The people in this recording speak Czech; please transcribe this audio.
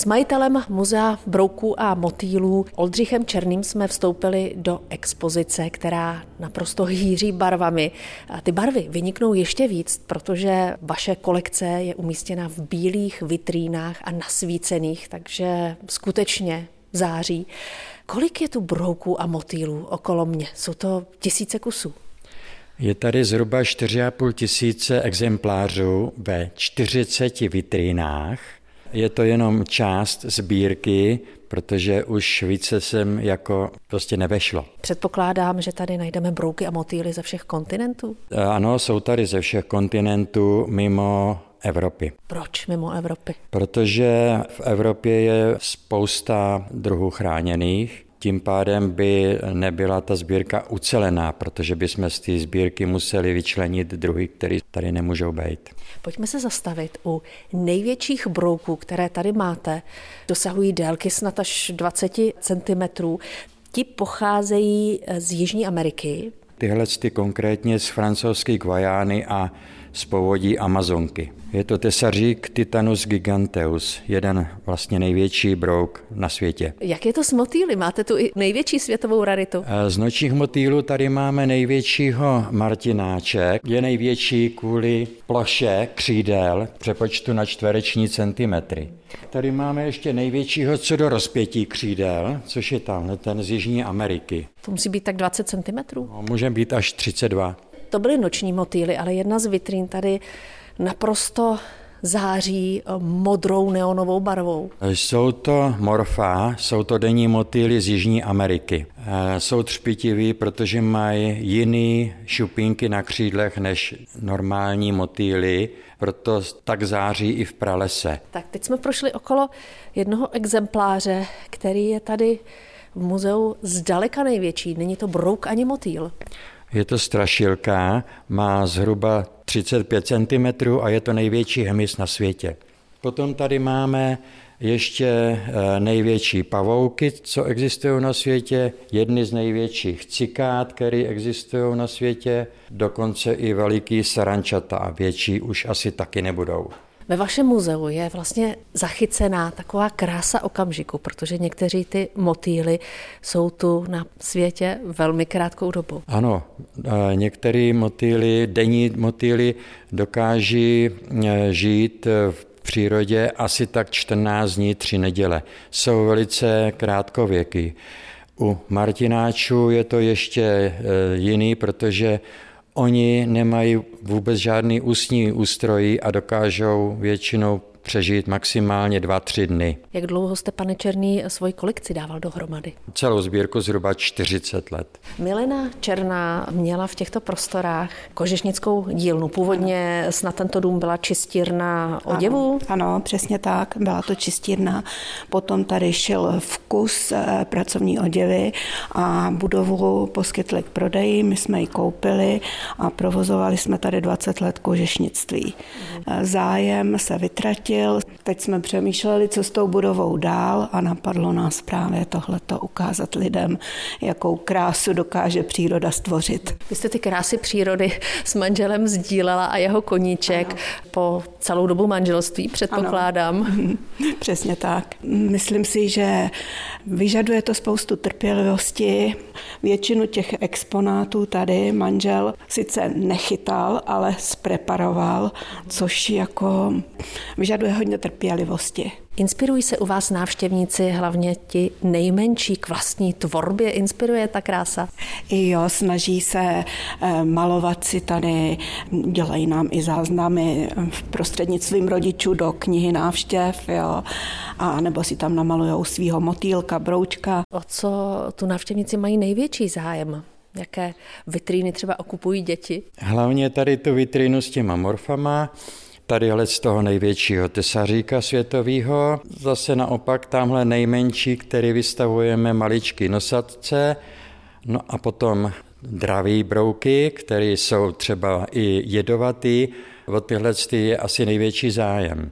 S majitelem muzea brouků a motýlů Oldřichem Černým jsme vstoupili do expozice, která naprosto hýří barvami. A ty barvy vyniknou ještě víc, protože vaše kolekce je umístěna v bílých vitrínách a nasvícených, takže skutečně září. Kolik je tu brouků a motýlů okolo mě? Jsou to tisíce kusů. Je tady zhruba 4,5 tisíce exemplářů ve 40 vitrínách. Je to jenom část sbírky, protože už více jsem jako prostě nevešlo. Předpokládám, že tady najdeme brouky a motýly ze všech kontinentů? Ano, jsou tady ze všech kontinentů mimo Evropy. Proč mimo Evropy? Protože v Evropě je spousta druhů chráněných, tím pádem by nebyla ta sbírka ucelená, protože bychom z té sbírky museli vyčlenit druhy, které tady nemůžou být. Pojďme se zastavit u největších brouků, které tady máte. Dosahují délky snad až 20 cm. Ti pocházejí z Jižní Ameriky. Tyhle ty konkrétně z francouzské Guajány a z povodí Amazonky. Je to tesařík Titanus giganteus, jeden vlastně největší brouk na světě. Jak je to s motýly? Máte tu i největší světovou raritu? Z nočních motýlů tady máme největšího martináček. Je největší kvůli ploše křídel přepočtu na čtvereční centimetry. Tady máme ještě největšího co do rozpětí křídel, což je tam ten z Jižní Ameriky. To musí být tak 20 cm? No, může být až 32. To byly noční motýly, ale jedna z vitrín tady naprosto září modrou neonovou barvou. Jsou to morfa, jsou to denní motýly z Jižní Ameriky. Eh, jsou třpitiví, protože mají jiný šupínky na křídlech než normální motýly, proto tak září i v pralese. Tak teď jsme prošli okolo jednoho exempláře, který je tady v muzeu zdaleka největší. Není to brouk ani motýl. Je to strašilka, má zhruba 35 cm a je to největší hemis na světě. Potom tady máme ještě eh, největší pavouky, co existují na světě, jedny z největších cikád, které existují na světě, dokonce i veliký sarančata a větší už asi taky nebudou. Ve vašem muzeu je vlastně zachycená taková krása okamžiku, protože někteří ty motýly jsou tu na světě velmi krátkou dobu. Ano, některé motýly, denní motýly dokáží e, žít v přírodě asi tak 14 dní, 3 neděle. Jsou velice krátkověký. U martináčů je to ještě e, jiný, protože Oni nemají vůbec žádný ústní ústrojí a dokážou většinou přežít maximálně dva, tři dny. Jak dlouho jste, pane Černý, svoji kolekci dával dohromady? Celou sbírku zhruba 40 let. Milena Černá měla v těchto prostorách kožešnickou dílnu. Původně snad tento dům byla čistírna oděvu? Ano, ano, přesně tak, byla to čistírna. Potom tady šel vkus eh, pracovní oděvy a budovu poskytli k prodeji. My jsme ji koupili a provozovali jsme tady 20 let kožešnictví. Mhm. Zájem se vytratil Yeah. Teď jsme přemýšleli, co s tou budovou dál a napadlo nás právě tohleto ukázat lidem, jakou krásu dokáže příroda stvořit. Vy jste ty krásy přírody s manželem sdílela a jeho koníček ano. po celou dobu manželství, předpokládám. Ano. Přesně tak. Myslím si, že vyžaduje to spoustu trpělivosti. Většinu těch exponátů tady manžel sice nechytal, ale zpreparoval, což jako vyžaduje hodně trpělivosti. Inspirují se u vás návštěvníci, hlavně ti nejmenší k vlastní tvorbě? Inspiruje ta krása? Jo, snaží se eh, malovat si tady, dělají nám i záznamy v prostřednictvím rodičů do knihy návštěv, jo, a nebo si tam namalujou svého motýlka, broučka. O co tu návštěvníci mají největší zájem? Jaké vitríny třeba okupují děti? Hlavně tady tu vitrínu s těma morfama, tadyhle z toho největšího tesaříka světového, zase naopak tamhle nejmenší, který vystavujeme maličky nosatce, no a potom draví brouky, které jsou třeba i jedovatý, o tyhle je asi největší zájem.